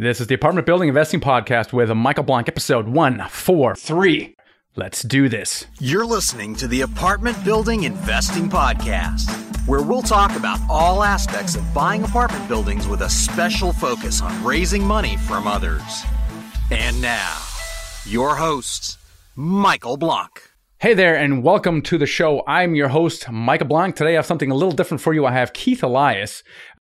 This is the Apartment Building Investing Podcast with Michael Blank, episode 143. Let's do this. You're listening to the Apartment Building Investing Podcast, where we'll talk about all aspects of buying apartment buildings with a special focus on raising money from others. And now, your host, Michael Blank. Hey there, and welcome to the show. I'm your host, Michael Blank. Today I have something a little different for you. I have Keith Elias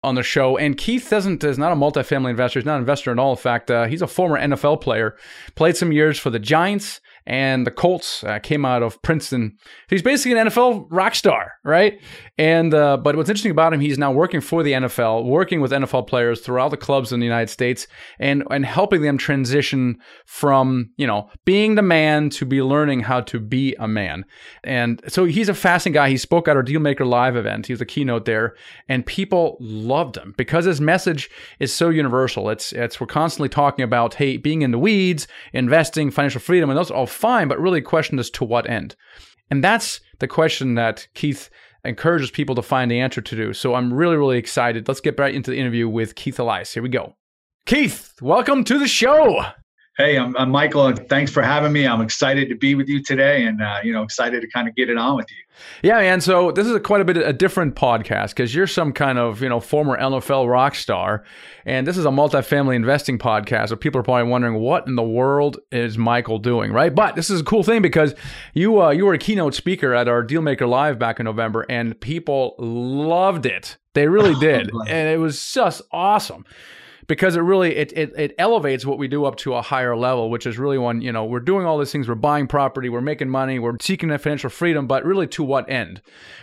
on the show. And Keith doesn't is not a multifamily investor. He's not an investor at all. In fact, uh, he's a former NFL player. Played some years for the Giants and the Colts. Uh, came out of Princeton. He's basically an NFL rock star, right? And uh, but what's interesting about him, he's now working for the NFL, working with NFL players throughout the clubs in the United States, and and helping them transition from you know being the man to be learning how to be a man. And so he's a fascinating guy. He spoke at our Dealmaker Live event. He was a keynote there, and people loved him because his message is so universal. It's it's we're constantly talking about hey being in the weeds, investing, financial freedom, and those are all fine, but really question is to what end. And that's the question that Keith encourages people to find the answer to do. So I'm really, really excited. Let's get right into the interview with Keith Elias. Here we go. Keith, welcome to the show. Hey, I'm, I'm Michael, and thanks for having me. I'm excited to be with you today, and uh, you know, excited to kind of get it on with you. Yeah, man. So this is a quite a bit a different podcast because you're some kind of you know former NFL rock star, and this is a multifamily investing podcast. So people are probably wondering what in the world is Michael doing, right? But this is a cool thing because you uh, you were a keynote speaker at our Dealmaker Live back in November, and people loved it. They really did, and it was just awesome because it really it, it it elevates what we do up to a higher level, which is really when you know we're doing all these things, we're buying property, we're making money, we're seeking that financial freedom, but really to what end,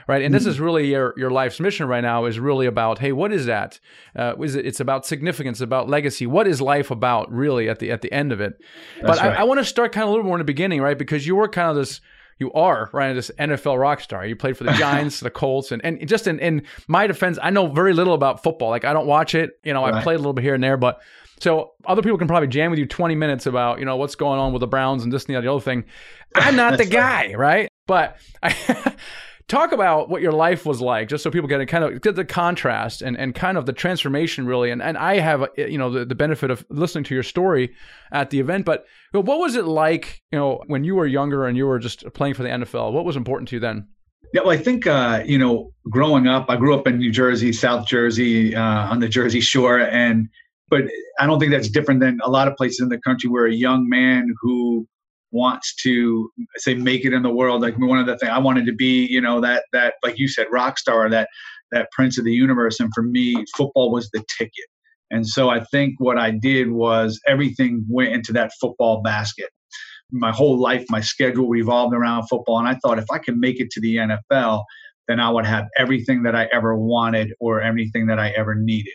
right? And mm-hmm. this is really your your life's mission right now is really about hey, what is that? Uh, is it? It's about significance, about legacy. What is life about really at the at the end of it? That's but right. I, I want to start kind of a little more in the beginning, right? Because you were kind of this you are right this NFL rock star. You played for the Giants, the Colts, and and just in, in my defense, I know very little about football. Like I don't watch it. You know, right. I played a little bit here and there, but so other people can probably jam with you 20 minutes about you know what's going on with the Browns and this and the other thing. I'm not the guy, right. right? But I talk about what your life was like just so people get a kind of get the contrast and, and kind of the transformation really. And, and i have you know the, the benefit of listening to your story at the event. But what was it like you know when you were younger and you were just playing for the nfl what was important to you then? Yeah, well, I think uh, you know, growing up, I grew up in New Jersey, South Jersey, uh, on the Jersey Shore, and but I don't think that's different than a lot of places in the country where a young man who wants to say make it in the world like one of the things i wanted to be you know that that like you said rock star that that prince of the universe. And for me football was the ticket. And so i think what i did was everything went into that football basket. My whole life my schedule revolved around football. And i thought if i can make it to the nfl then i would have everything that i ever wanted or anything that i ever needed.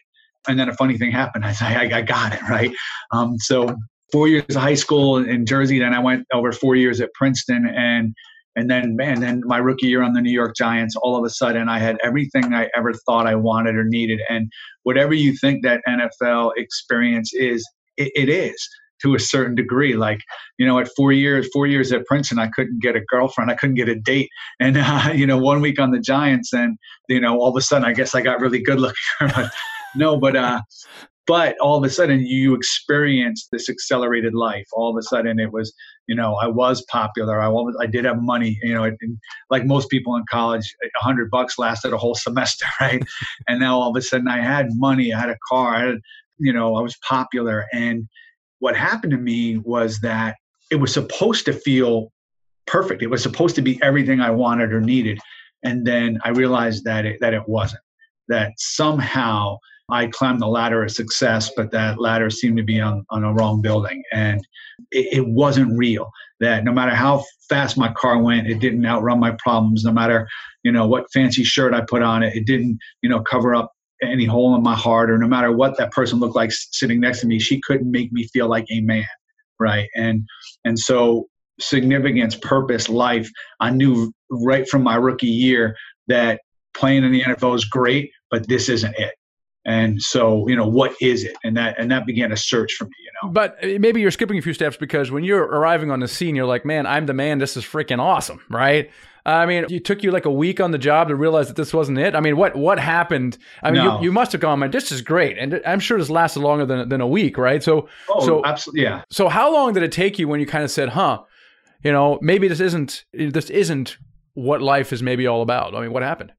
And then a funny thing happened. I, I, I got it right. Um, so four years of high school in Jersey. Then I went over four years at Princeton, and and then man, then my rookie year on the New York Giants. All of a sudden, I had everything I ever thought I wanted or needed. And whatever you think that NFL experience is, it, it is to a certain degree. Like, you know, at four years, four years at Princeton, I couldn't get a girlfriend. I couldn't get a date. And, uh, you know, one week on the Giants and, you know, all of a sudden, I guess I got really good looking. no, but, uh, but all of a sudden you experience this accelerated life. All of a sudden it was you know i was popular. I was i did have money you know it, like most people in college a hundred bucks lasted a whole semester right? And now all of a sudden i had money i had a car i had you know i was popular. And what happened to me was that it was supposed to feel perfect. It was supposed to be everything i wanted or needed. And then i realized that it that it wasn't that somehow I climbed the ladder of success, but that ladder seemed to be on, on a wrong building. And it, it wasn't real. That no matter how fast my car went, it didn't outrun my problems. No matter, you know, what fancy shirt I put on it, it didn't, you know, cover up any hole in my heart or no matter what that person looked like sitting next to me, she couldn't make me feel like a man. Right. And, and so significance, purpose, life, I knew right from my rookie year that playing in the NFL is great, but this isn't it and so you know what is it and that and that began a search for me you know but maybe you're skipping a few steps because when you're arriving on the scene you're like man i'm the man this is freaking awesome right I mean, it took you like a week on the job to realize that this wasn't it. I mean, what what happened? I mean, no. you, you must have gone, man, this is great, and I'm sure this lasted longer than than a week, right? So, oh, so absolutely, yeah. So, how long did it take you when you kind of said, "Huh, you know, maybe this isn't this isn't what life is maybe all about"? I mean, what happened?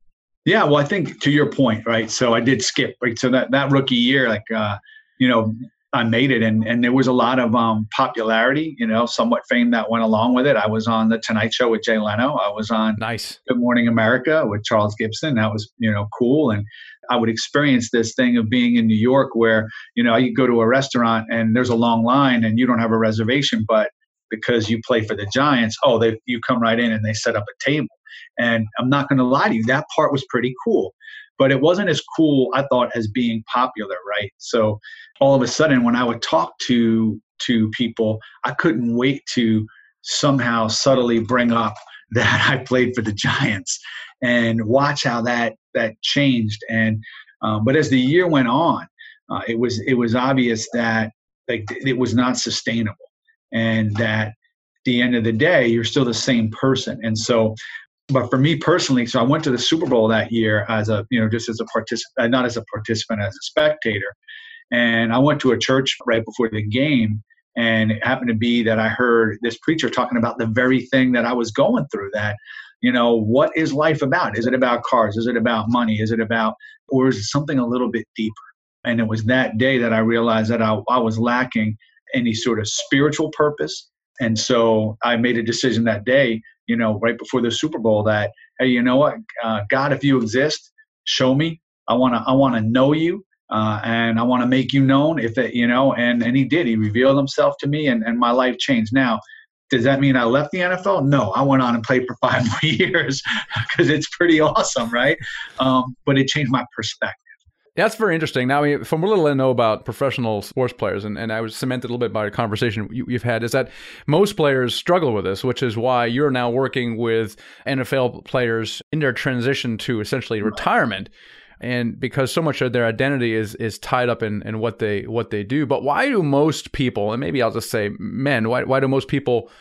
Yeah, well, I think to your point, right? So I did skip, right? So that that rookie year, like, uh, you know, I made it, and and there was a lot of um, popularity, you know, somewhat fame that went along with it. I was on the Tonight Show with Jay Leno. I was on nice Good Morning America with Charles Gibson. That was you know cool, and I would experience this thing of being in New York, where you know you go to a restaurant and there's a long line and you don't have a reservation, but because you play for the Giants, oh, they you come right in and they set up a table. And I'm not going to lie to you, that part was pretty cool. But it wasn't as cool i thought as being popular right? So all of a sudden when i would talk to to people i couldn't wait to somehow subtly bring up that i played for the giants and watch how that that changed. And um, but as the year went on uh, it was it was obvious that like it was not sustainable and that at the end of the day you're still the same person. And so but for me personally, so I went to the Super Bowl that year as a, you know, just as a participant, uh, not as a participant, as a spectator. And I went to a church right before the game. And it happened to be that I heard this preacher talking about the very thing that I was going through that, you know, what is life about? Is it about cars? Is it about money? Is it about, or is it something a little bit deeper? And it was that day that I realized that I, I was lacking any sort of spiritual purpose. And so I made a decision that day you know, right before the Super Bowl that, hey, you know what, uh, God, if you exist, show me. I want to, I want to know you, uh, and I want to make you known. If it, you know, and and He did. He revealed Himself to me, and and my life changed. Now, does that mean I left the NFL? No, I went on and played for five more years because it's pretty awesome, right? Um, but it changed my perspective. That's very interesting. Now, from what little I know about professional sports players, and, and I was cemented a little bit by a conversation you, have had, is that most players struggle with this, which is why you're now working with NFL players in their transition to essentially retirement. And because so much of their identity is is tied up in, in what they what they do. But why do most people, and maybe I'll just say men, why why do most people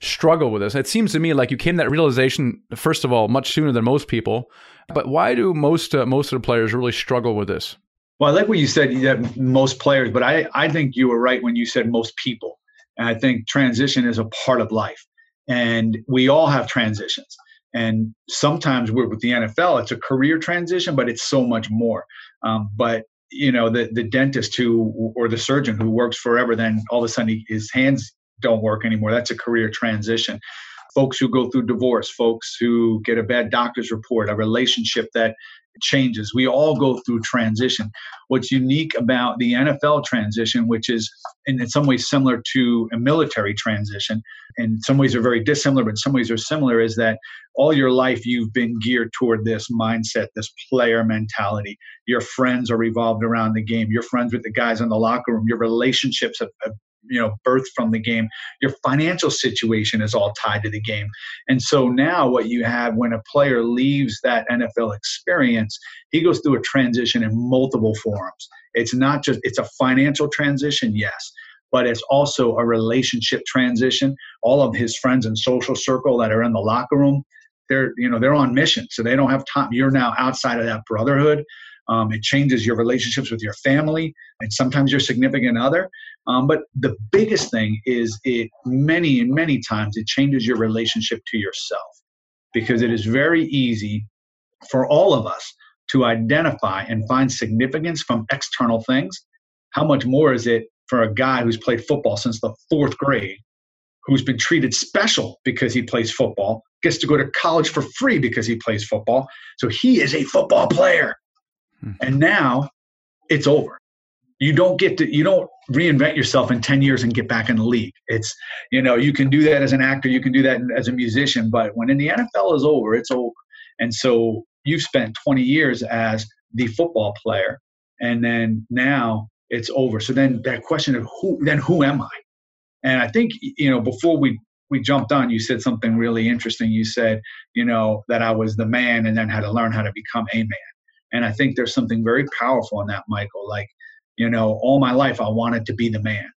struggle with this? It seems to me like you came to that realization, first of all, much sooner than most people. But why do most uh, most of the players really struggle with this? Well, I like what you said that most players, but I, I think you were right when you said most people. And I think transition is a part of life. And we all have transitions. And sometimes we're with the NFL, it's a career transition, but it's so much more. Um, but you know, the the dentist who or the surgeon who works forever, then all of a sudden his hands don't work anymore. That's a career transition folks who go through divorce, folks who get a bad doctor's report, a relationship that changes. We all go through transition. What's unique about the NFL transition, which is in, some ways similar to a military transition, in some ways are very dissimilar, but in some ways are similar, is that all your life you've been geared toward this mindset, this player mentality. Your friends are revolved around the game. You're friends with the guys in the locker room. Your relationships have, have you know birthed from the game your financial situation is all tied to the game. And so now what you have when a player leaves that nfl experience he goes through a transition in multiple forms. It's not just it's a financial transition yes but it's also a relationship transition. All of his friends and social circle that are in the locker room they're you know they're on mission so they don't have time. You're now outside of that brotherhood um, it changes your relationships with your family and sometimes your significant other. Um, but the biggest thing is it many and many times it changes your relationship to yourself because it is very easy for all of us to identify and find significance from external things. How much more is it for a guy who's played football since the fourth grade, who's been treated special because he plays football, gets to go to college for free because he plays football? So he is a football player. Hmm. And now it's over. You don't get to, you don't reinvent yourself in 10 years and get back in the league. It's, you know, you can do that as an actor, you can do that as a musician, but when in the NFL is over, it's over. And so you've spent 20 years as the football player, and then now it's over. So then that question of who, then who am I? And I think, you know, before we we jumped on, you said something really interesting. You said, you know, that I was the man and then had to learn how to become a man. And I think there's something very powerful in that, Michael. Like, you know, all my life I wanted to be the man.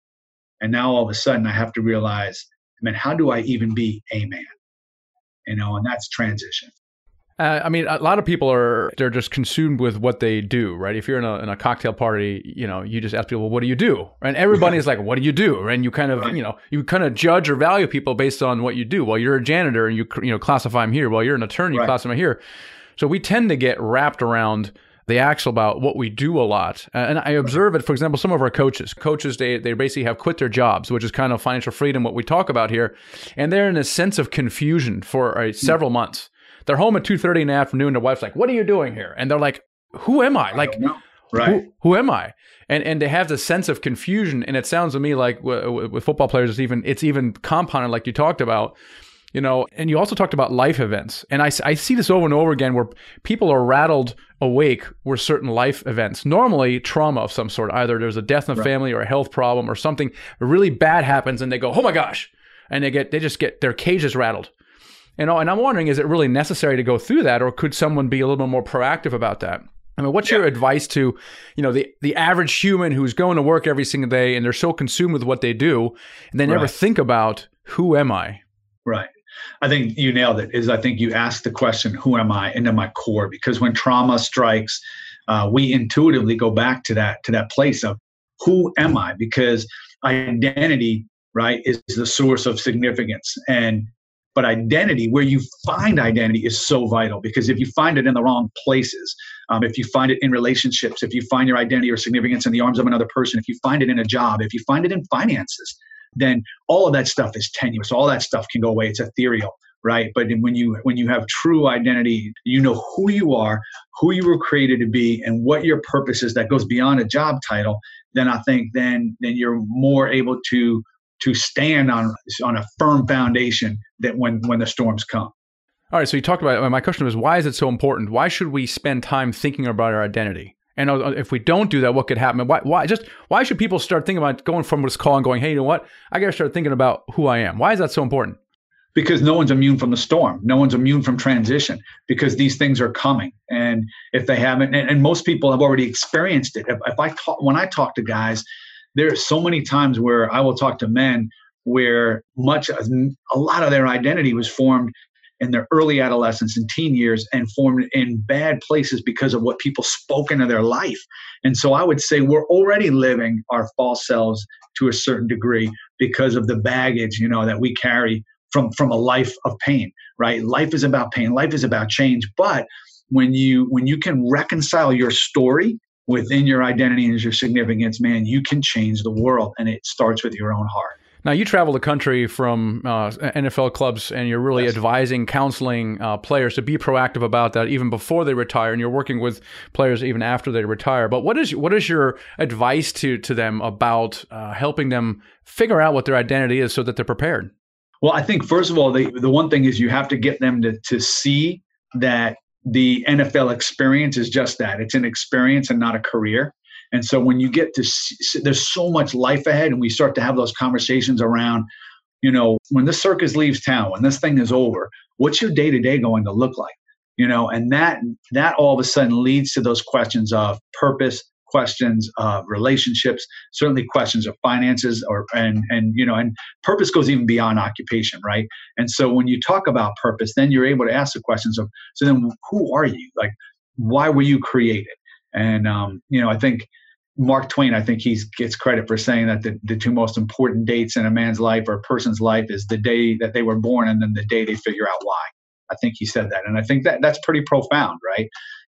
And now all of a sudden I have to realize, man, how do I even be a man? you know, and that's transition. Uh, I mean, a lot of people are they're just consumed with what they do, right? If you're in a, in a cocktail party, you know, you just ask people, well, "What do you do?" And everybody is like, "What do you do?" And you kind of, right. you know, you kind of judge or value people based on what you do. Well, you're a janitor, and you you know classify them here. Well, you're an attorney, right. classify them here. So we tend to get wrapped around the axle about what we do a lot. And I observe it, for example, some of our coaches. Coaches, they, they basically have quit their jobs, which is kind of financial freedom, what we talk about here. And they're in a sense of confusion for uh, several months. They're home at 2.30 in the afternoon. Their wife's like, what are you doing here? And they're like, who am I? Like, right. who, who am I? And, and they have this sense of confusion. And it sounds to me like w- with football players, it's even, it's even compounded like you talked about you know and you also talked about life events and I, I see this over and over again where people are rattled awake with certain life events normally trauma of some sort either there's a death in the right. family or a health problem or something really bad happens and they go oh my gosh and they get they just get their cages rattled you know, and I'm wondering, is it really necessary to go through that, or could someone be a little bit more proactive about that? I mean, what's yeah. your advice to, you know, the the average human who's going to work every single day and they're so consumed with what they do, and they never think about who am I? Right. I think you nailed it. Is I think you ask the question, "Who am I?" into my core, because when trauma strikes, uh, we intuitively go back to that to that place of who am I? Because identity, right, is the source of significance, and but identity where you find identity is so vital because if you find it in the wrong places um, if you find it in relationships if you find your identity or significance in the arms of another person if you find it in a job if you find it in finances then all of that stuff is tenuous all that stuff can go away it's ethereal right but when you when you have true identity you know who you are who you were created to be and what your purpose is that goes beyond a job title then i think then then you're more able to to stand on on a firm foundation that when when the storms come. All right, so you talked about my question was why is it so important? Why should we spend time thinking about our identity? And if we don't do that, what could happen? Why, why just why should people start thinking about going from this call and going, hey, you know what? I got to start thinking about who I am. Why is that so important? Because no one's immune from the storm. No one's immune from transition because these things are coming. And if they haven't, and, and most people have already experienced it. If, if I talk, when I talk to guys there are so many times where I will talk to men where much a lot of their identity was formed in their early adolescence and teen years and formed in bad places because of what people spoke into their life. And so I would say we're already living our false selves to a certain degree because of the baggage, you know, that we carry from from a life of pain, right? Life is about pain, life is about change, but when you when you can reconcile your story within your identity and your significance, man, you can change the world. And it starts with your own heart. Now, you travel the country from uh, NFL clubs and you're really yes. advising, counseling uh, players to be proactive about that even before they retire. And you're working with players even after they retire. But what is, what is your advice to, to them about uh, helping them figure out what their identity is so that they're prepared? Well, I think, first of all, the, the one thing is you have to get them to, to see that the NFL experience is just that it's an experience and not a career. And so when you get to see, there's so much life ahead, and we start to have those conversations around, you know, when this circus leaves town, when this thing is over, what's your day to day going to look like? You know, and that that all of a sudden leads to those questions of purpose, questions of relationships, certainly questions of finances, or and and you know, and purpose goes even beyond occupation, right? And so when you talk about purpose, then you're able to ask the questions of so then who are you? Like, why were you created? And um, you know, I think Mark Twain, I think he gets credit for saying that the, the two most important dates in a man's life or a person's life is the day that they were born and then the day they figure out why. I think he said that. And I think that that's pretty profound, right?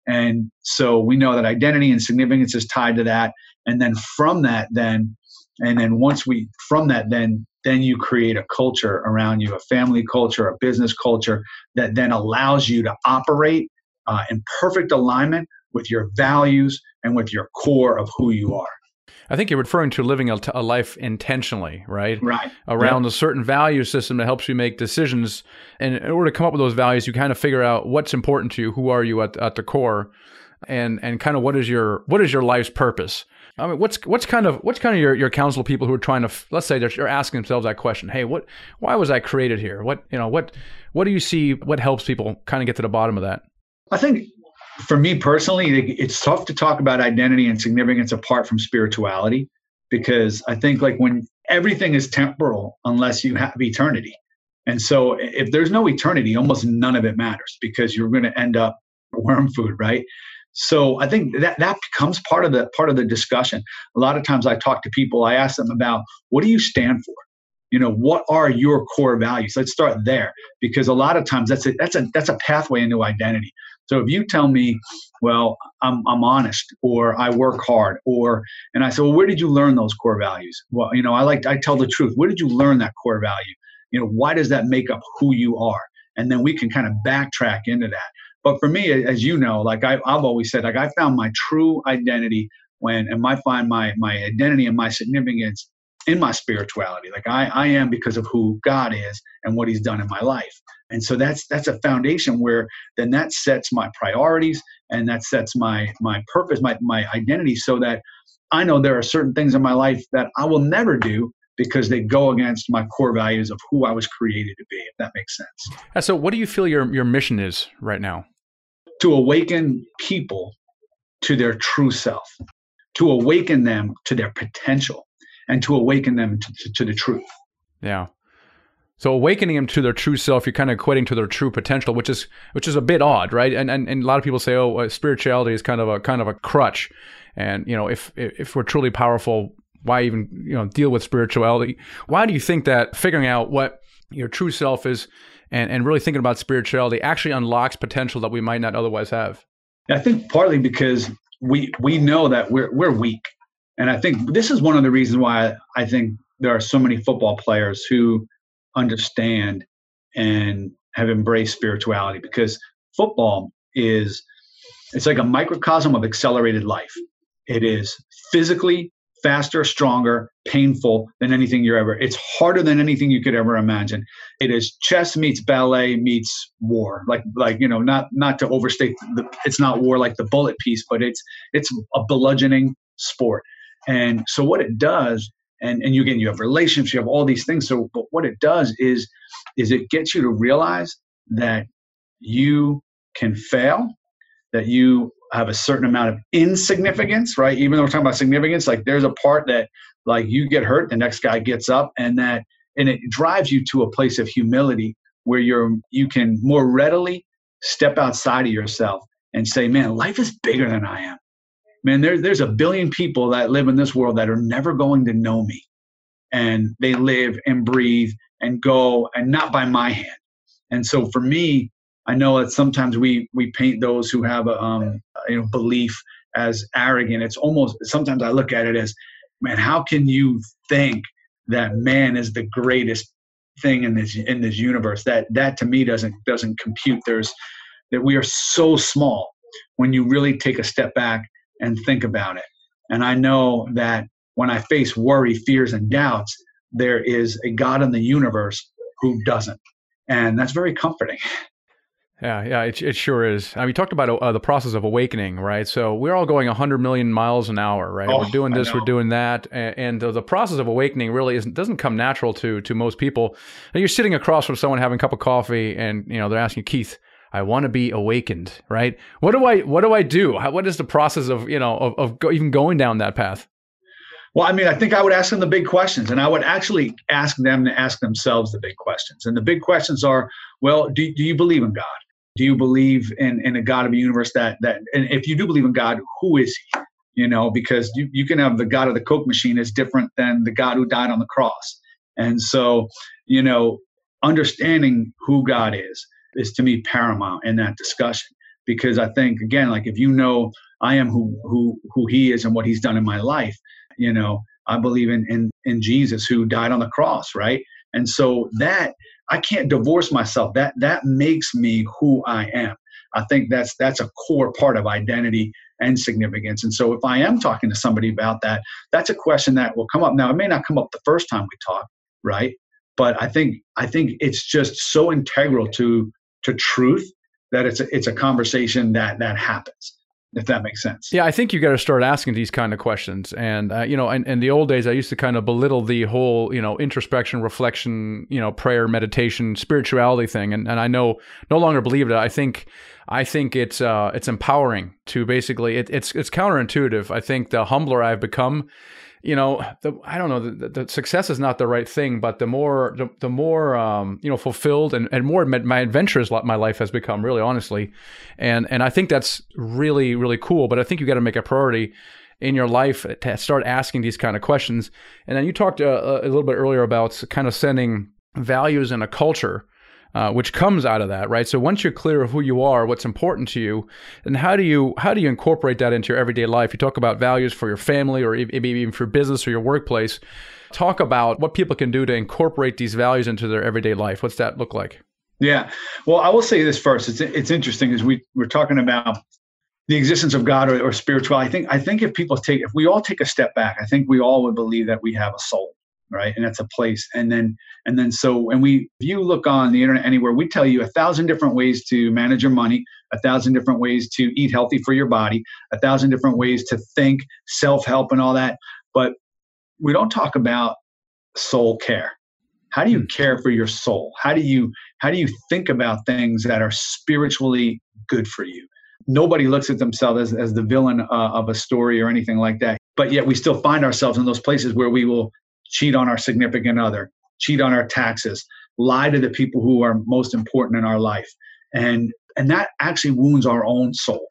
And so we know that identity and significance is tied to that. And then from that, then, and then once we, from that, then, then you create a culture around you, a family culture, a business culture that then allows you to operate uh, in perfect alignment with your values and with your core of who you are. I think you're referring to living a, t- a life intentionally, right? Right. Around yep. a certain value system that helps you make decisions. And in order to come up with those values, you kind of figure out what's important to you, who are you at, at the core, and and kind of what is your what is your life's purpose. I mean, what's what's kind of what's kind of your, your counsel people who are trying to let's say they're, they're asking themselves that question. Hey, what why was I created here? What you know what what do you see? What helps people kind of get to the bottom of that? I think for me personally, it's tough to talk about identity and significance apart from spirituality because I think like when everything is temporal unless you have eternity. And so if there's no eternity, almost none of it matters because you're going to end up worm food, right? So I think that that becomes part of the part of the discussion. A lot of times I talk to people, I ask them about what do you stand for? You know, what are your core values? Let's start there because a lot of times that's a that's a that's a pathway into identity. So if you tell me, well, I'm I'm honest or I work hard or and I say, well, where did you learn those core values? Well, you know, I like I tell the truth. Where did you learn that core value? You know, why does that make up who you are? And then we can kind of backtrack into that. But for me, as you know, like I, have always said, like I found my true identity when, and I find my my identity and my significance in my spirituality. Like I, I am because of who God is and what He's done in my life. And so that's that's a foundation where then that sets my priorities and that sets my my purpose, my my identity, so that I know there are certain things in my life that I will never do because they go against my core values of who I was created to be, if that makes sense. Uh, so, what do you feel your, your mission is right now? To awaken people to their true self, to awaken them to their potential, and to awaken them to, to, to the truth. Yeah. So awakening them to their true self, you're kind of equating to their true potential, which is which is a bit odd, right? And and, and a lot of people say, oh, spirituality is kind of a kind of a crutch, and you know, if if we're truly powerful, why even you know deal with spirituality? Why do you think that figuring out what your true self is and, and really thinking about spirituality actually unlocks potential that we might not otherwise have? I think partly because we we know that we're we're weak. And I think this is one of the reasons why I think there are so many football players who understand and have embraced spirituality because football is it's like a microcosm of accelerated life. It is physically faster, stronger, painful than anything you're ever. It's harder than anything you could ever imagine. It is chess meets ballet meets war. Like like you know, not not to overstate. The, it's not war like the bullet piece, but it's it's a bludgeoning sport. And so what it does, and and you again you have relationships, you have all these things. So but what it does is is it gets you to realize that you can fail, that you have a certain amount of insignificance, right? Even though we're talking about significance, like there's a part that like you get hurt, the next guy gets up, and that and it drives you to a place of humility where you're you can more readily step outside of yourself and say, man, life is bigger than I am. Man, there, there's a billion people that live in this world that are never going to know me. And they live and breathe and go and not by my hand. And so for me, I know that sometimes we we paint those who have a um, you know belief as arrogant. It's almost sometimes I look at it as, man, how can you think that man is the greatest thing in this in this universe? That that to me doesn't doesn't compute. There's that we are so small when you really take a step back and think about it. And I know that when I face worry, fears, and doubts, there is a God in the universe who doesn't. And that's very comforting. Yeah, yeah, it, it sure is. I mean, we talked about uh, the process of awakening, right? So we're all going 100 million miles an hour, right? Oh, we're doing this, we're doing that, and, and the, the, process of awakening really isn't doesn't come natural to to most people. And you're sitting across from someone having a cup of coffee, and you know they're asking Keith, "I want to be awakened, right? What do I what do I do? How, what is the process of you know of, of go, even going down that path?" Well, I mean, I think I would ask them the big questions, and I would actually ask them to ask themselves the big questions. And the big questions are, well, do, do you believe in God? do you believe in, in a God of the universe that that and if you do believe in God, who is he? You know, because you, you can have the God of the Coke machine is different than the God who died on the cross. And so, you know, understanding who God is is to me paramount in that discussion. Because I think again, like if you know I am who who who he is and what he's done in my life, you know, I believe in in, in Jesus who died on the cross, right? And so that I can't divorce myself. That that makes me who I am. I think that's that's a core part of identity and significance. And so if I am talking to somebody about that, that's a question that will come up. Now it may not come up the first time we talk, right? But I think I think it's just so integral to to truth that it's a, it's a conversation that that happens if that makes sense. Yeah, I think you got to start asking these kind of questions. And uh, you know, in, in the old days, I used to kind of belittle the whole you know introspection, reflection, you know, prayer, meditation, spirituality thing. And and I know no longer believe it. I think I think it's uh, it's empowering to basically it, it's it's counterintuitive. I think the humbler I've become you know, the, I don't know, the, the, success is not the right thing, but the more, the, the more, um, you know, fulfilled and, and more my adventures my life has become really honestly. And, and I think that's really, really cool, but I think you got to make a priority in your life to start asking these kind of questions. And then you talked uh, a little bit earlier about kind of sending values and a culture uh, which comes out of that, right? So once you're clear of who you are, what's important to you, and how do you how do you incorporate that into your everyday life? You talk about values for your family or maybe even for your business or your workplace. Talk about what people can do to incorporate these values into their everyday life. What's that look like? Yeah. Well, I will say this first. It's it's interesting as we we're talking about the existence of God or, or spirituality. I think I think if people take if we all take a step back, I think we all would believe that we have a soul right? And that's a place. And then and then so and we if you look on the internet anywhere we tell you a thousand different ways to manage your money a thousand different ways to eat healthy for your body a thousand different ways to think self-help and all that. But we don't talk about soul care. How do you hmm. care for your soul? How do you how do you think about things that are spiritually good for you? Nobody looks at themselves as, as the villain uh, of a story or anything like that but yet we still find ourselves in those places where we will cheat on our significant other, cheat on our taxes, lie to the people who are most important in our life. And and that actually wounds our own soul,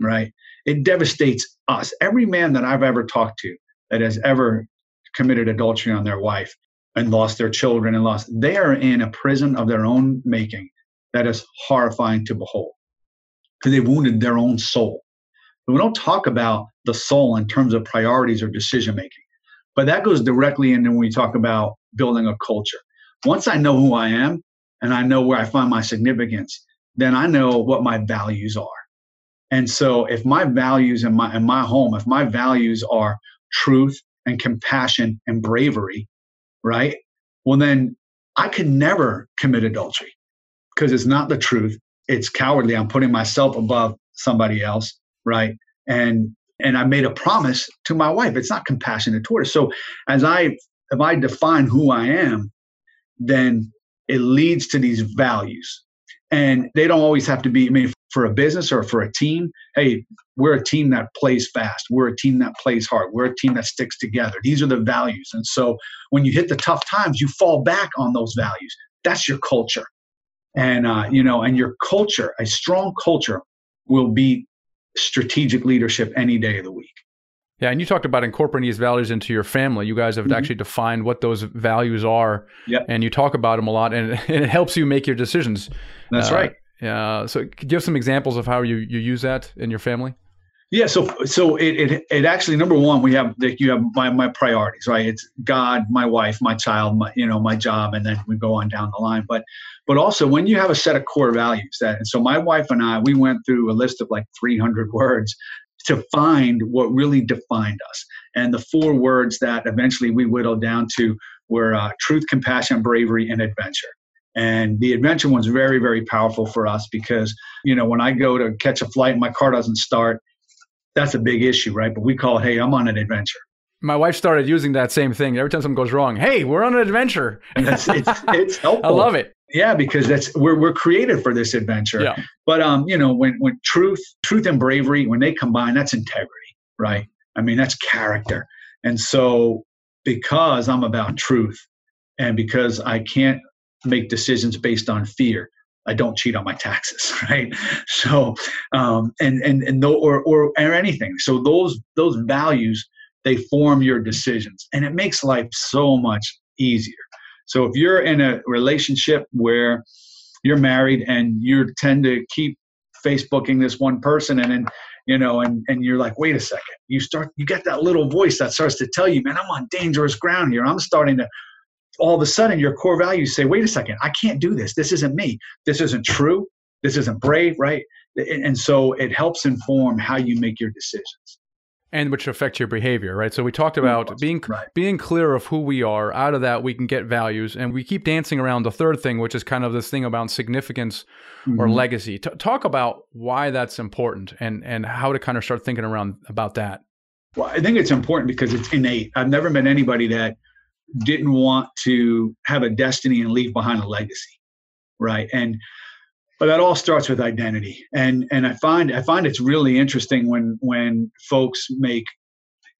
right? It devastates us. Every man that I've ever talked to that has ever committed adultery on their wife and lost their children and lost, they are in a prison of their own making that is horrifying to behold because they wounded their own soul. But we don't talk about the soul in terms of priorities or decision making. But that goes directly into when we talk about building a culture. Once I know who I am and I know where I find my significance, then I know what my values are. And so if my values in my in my home, if my values are truth and compassion and bravery, right? Well then I could never commit adultery because it's not the truth. It's cowardly. I'm putting myself above somebody else, right? And and I made a promise to my wife. It's not compassionate toward her. So as I if I define who I am, then it leads to these values. And they don't always have to be, I mean, for a business or for a team, hey, we're a team that plays fast. We're a team that plays hard. We're a team that sticks together. These are the values. And so when you hit the tough times, you fall back on those values. That's your culture. And, uh, you know, and your culture, a strong culture will be strategic leadership any day of the week. Yeah, and you talked about incorporating these values into your family. You guys have mm-hmm. actually defined what those values are, yep. and you talk about them a lot, and, and it helps you make your decisions. That's uh, right. Yeah. So, give some examples of how you, you use that in your family. Yeah, so so it, it it actually number one we have that you have my my priorities right. It's God, my wife, my child, my you know my job, and then we go on down the line. But but also when you have a set of core values that and so my wife and I we went through a list of like 300 words to find what really defined us. And the four words that eventually we whittled down to were uh, truth, compassion, bravery, and adventure. And the adventure one's very, very powerful for us because, you know, when I go to catch a flight and my car doesn't start, that's a big issue, right? But we call it, hey, I'm on an adventure. My wife started using that same thing. Every time something goes wrong, hey, we're on an adventure. And it's, it's, it's helpful. I love it. Yeah, because that's we're we're created for this adventure. Yeah. But um, you know, when when truth, truth and bravery, when they combine, that's integrity, right? I mean, that's character. And so because I'm about truth and because I can't make decisions based on fear, I don't cheat on my taxes, right? So, um, and and and no, or or or anything. So those those values they form your decisions, and it makes life so much easier. So if you're in a relationship where you're married and you tend to keep Facebooking this one person, and then you know, and and you're like, wait a second, you start, you get that little voice that starts to tell you, man, I'm on dangerous ground here. I'm starting to all of a sudden your core values say, wait a second, I can't do this. This isn't me. This isn't true. This isn't brave, right? And so it helps inform how you make your decisions. And which affect your behavior, right? So we talked about being right. being clear of who we are. Out of that, we can get values, and we keep dancing around the third thing, which is kind of this thing about significance mm-hmm. or legacy. T- talk about why that's important, and and how to kind of start thinking around about that. Well, I think it's important because it's innate. I've never met anybody that didn't want to have a destiny and leave behind a legacy right? And but that all starts with identity. And and i find i find it's really interesting when when folks make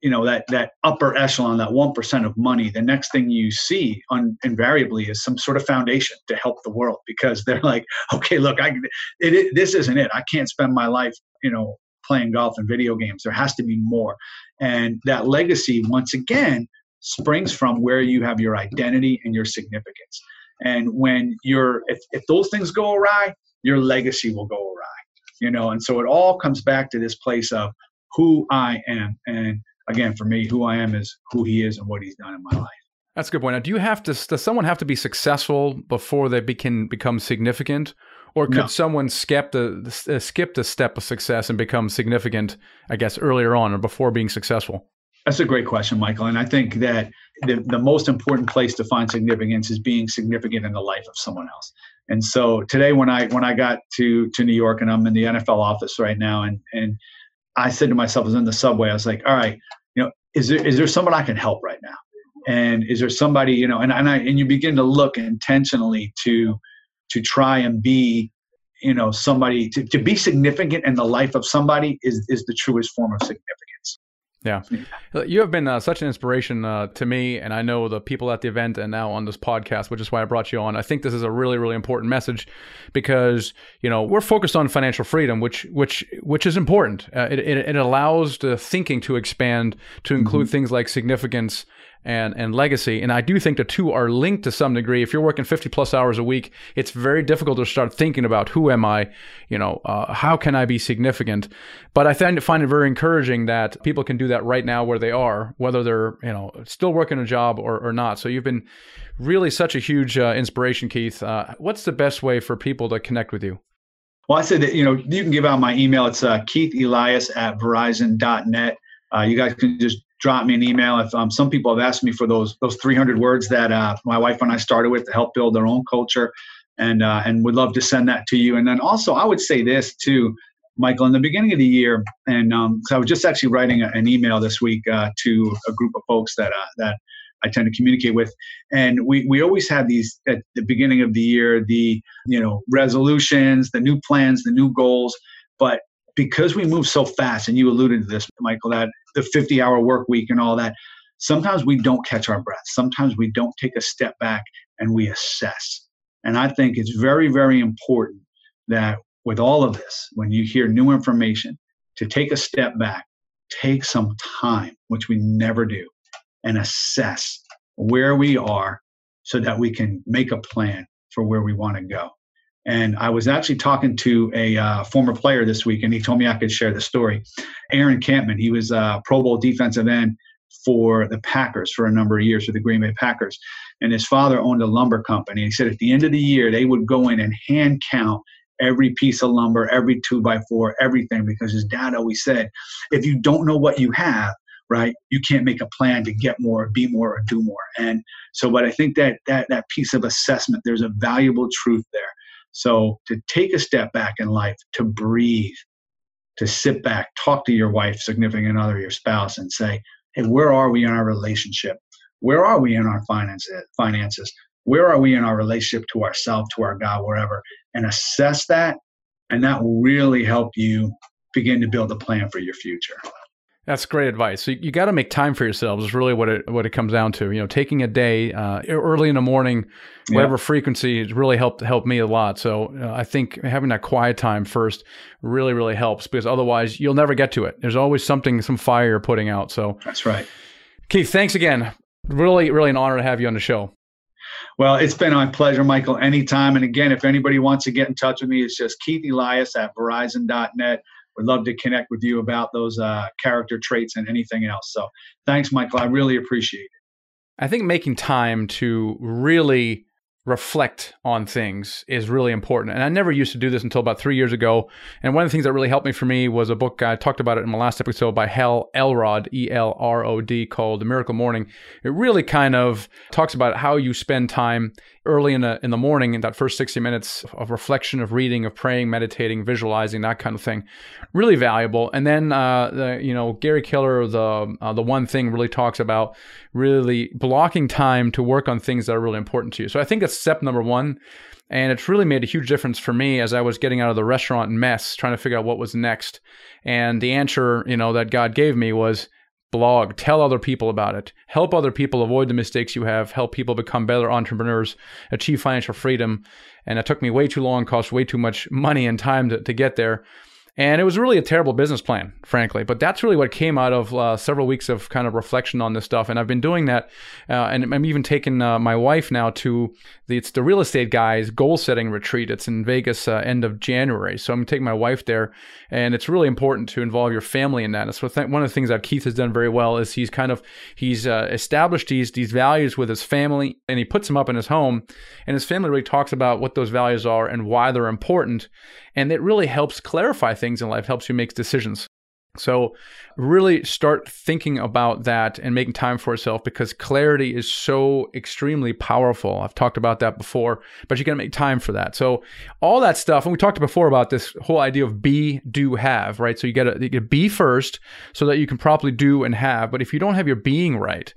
you know that that upper echelon that 1% of money the next thing you see un, invariably is some sort of foundation to help the world because they're like okay look i it, it, this isn't it. I can't spend my life you know playing golf and video games. There has to be more. And that legacy once again springs from where you have your identity and your significance and when you're if, if those things go awry your legacy will go awry you know and so it all comes back to this place of who i am and again, for me, who I am is who he is and what he's done in my life. That's a good point. Now, do you have to? Does someone have to be successful before they can become significant, or could no. someone skip the skip the step of success and become significant? I guess earlier on or before being successful. That's a great question, Michael. And I think that the, the most important place to find significance is being significant in the life of someone else. And so today, when I when I got to to New York and I'm in the NFL office right now, and and I said to myself, I was in the subway, I was like, all right, you know, is there is there someone I can help right now? And is there somebody, you know, and, and I and you begin to look intentionally to to try and be, you know, somebody to, to be significant in the life of somebody is is the truest form of significance. Yeah. You have been uh, such an inspiration uh, to me, and I know the people at the event and now on this podcast, which is why I brought you on. I think this is a really, really important message because you know we're focused on financial freedom, which which which is important. Uh, it, it, it allows the thinking to expand to include mm-hmm. things like significance and and legacy. And I do think the two are linked to some degree. If you're working 50 plus hours a week, it's very difficult to start thinking about who am I, you know, uh, how can I be significant. But I find it, find it very encouraging that people can do that right now where they are, whether they're you know still working a job or, or not. So you've been really such a huge uh, inspiration, Keith. Uh, what's the best way for people to connect with you? Well, I said that, you know, you can give out my email. It's uh, Keith Elias at verizon.net. Uh, you guys can just drop me an email. If um, some people have asked me for those those 300 words that uh, my wife and I started with to help build their own culture, and uh, and would love to send that to you. And then also, I would say this too, Michael. In the beginning of the year, and um, I was just actually writing a, an email this week uh, to a group of folks that uh, that I tend to communicate with, and we we always have these at the beginning of the year, the you know resolutions, the new plans, the new goals. But because we move so fast, and you alluded to this, Michael, that the 50 hour work week and all that, sometimes we don't catch our breath. Sometimes we don't take a step back and we assess. And I think it's very, very important that with all of this, when you hear new information, to take a step back, take some time, which we never do, and assess where we are so that we can make a plan for where we want to go. And I was actually talking to a uh, former player this week, and he told me I could share the story. Aaron Kampman, he was a Pro Bowl defensive end for the Packers for a number of years for the Green Bay Packers. And his father owned a lumber company. He said at the end of the year, they would go in and hand count every piece of lumber, every two by four, everything, because his dad always said, if you don't know what you have, right, you can't make a plan to get more, be more, or do more. And so, but I think that that that piece of assessment, there's a valuable truth there. So to take a step back in life, to breathe, to sit back, talk to your wife, significant other, your spouse, and say, hey, where are we in our relationship? Where are we in our finances? Uh, finances? Where are we in our relationship to ourselves, to our God, wherever? And assess that, and that will really help you begin to build a plan for your future. That's great advice. So you, got to make time for yourselves. Is really what it what it comes down to. You know, taking a day uh, early in the morning, whatever yeah. frequency, has really helped helped me a lot. So uh, I think having that quiet time first really really helps because otherwise you'll never get to it. There's always something, some fire you're putting out. So that's right. Keith, thanks again. Really really an honor to have you on the show. Well, it's been my pleasure, Michael. Anytime. And again, if anybody wants to get in touch with me, it's just Keith Elias at Verizon.net would love to connect with you about those uh, character traits and anything else. So thanks, Michael. I really appreciate it. I think making time to really reflect on things is really important. And I never used to do this until about three years ago. And one of the things that really helped me for me was a book I talked about it in my last episode by Hal Elrod, E L R O D, called The Miracle Morning. It really kind of talks about how you spend time early in the in the morning in that first 60 minutes of reflection of reading of praying meditating visualizing that kind of thing. Really valuable. And then uh, the, you know gary keller the uh, the one thing really talks about really blocking time to work on things that are really important to you. So i think that's step number one and it's really made a huge difference for me as i was getting out of the restaurant mess trying to figure out what was next. And the answer you know that god gave me was blog, tell other people about it, help other people avoid the mistakes you have, help people become better entrepreneurs, achieve financial freedom. And it took me way too long, cost way too much money and time to, to get there. And it was really a terrible business plan, frankly. But that's really what came out of uh, several weeks of kind of reflection on this stuff. And I've been doing that. Uh, and I'm even taking uh, my wife now to the, it's the real estate guys goal setting retreat. It's in Vegas uh, end of January. So I'm taking my wife there. And it's really important to involve your family in that. And so th- one of the things that Keith has done very well is he's kind of, he's uh, established these, these values with his family and he puts them up in his home. And his family really talks about what those values are and why they're important. And it really helps clarify things in life, helps you make decisions. So, really start thinking about that and making time for yourself because clarity is so extremely powerful. I've talked about that before, but you got to make time for that. So, all that stuff, and we talked before about this whole idea of be, do, have, right? So, you got to be first so that you can properly do and have. But if you don't have your being right,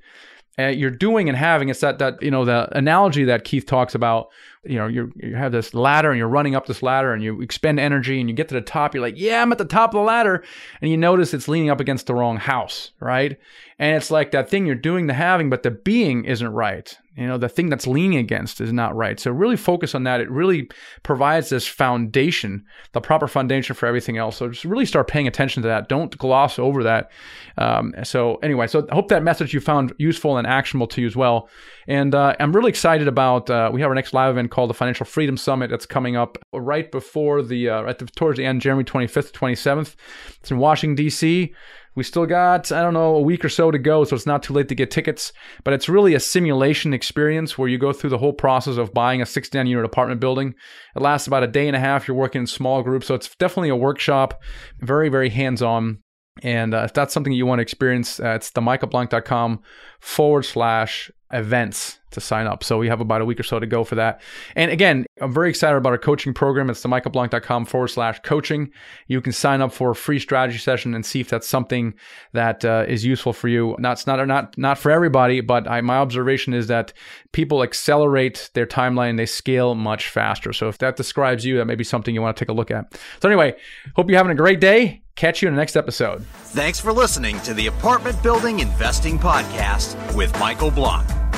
uh, you're doing and having, it's that, that, you know, the analogy that Keith talks about you know you you have this ladder and you're running up this ladder and you expend energy and you get to the top you're like yeah i'm at the top of the ladder. And you notice it's leaning up against the wrong house right? And it's like that thing you're doing the having but the being isn't right. You know the thing that's leaning against is not right. So really focus on that. It really provides this foundation the proper foundation for everything else. So just really start paying attention to that. Don't gloss over that. Um, so anyway so i hope that message you found useful and actionable to you as well. And uh, i'm really excited about uh, we have our next live event called the financial freedom summit that's coming up right before the uh, right towards the end january 25th 27th it's in washington d.c we still got, I don't know, a week or so to go, so it's not too late to get tickets. But it's really a simulation experience where you go through the whole process of buying a 69 unit apartment building. It lasts about a day and a half. You're working in small groups, so it's definitely a workshop, very, very hands on. And uh, if that's something you want to experience, uh, it's themichaelblank.com forward slash events to sign up. So we have about a week or so to go for that. And again, I'm very excited about our coaching program. It's themichaelblank.com forward slash coaching. You can sign up for a free strategy session and see if that's something that uh, is useful for you. Not, not, not, not for everybody, but I, my observation is that people accelerate their timeline. They scale much faster. So if that describes you, that may be something you want to take a look at. So anyway, hope you're having a great day. Catch you in the next episode. Thanks for listening to the Apartment Building Investing Podcast with Michael Blank.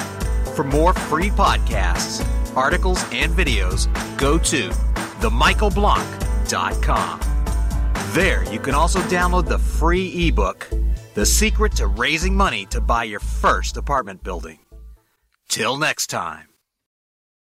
For more free podcasts, articles, and videos, go to themichaelblank.com. There, you can also download the free ebook, The Secret to Raising Money to Buy Your First Apartment Building. Till next time.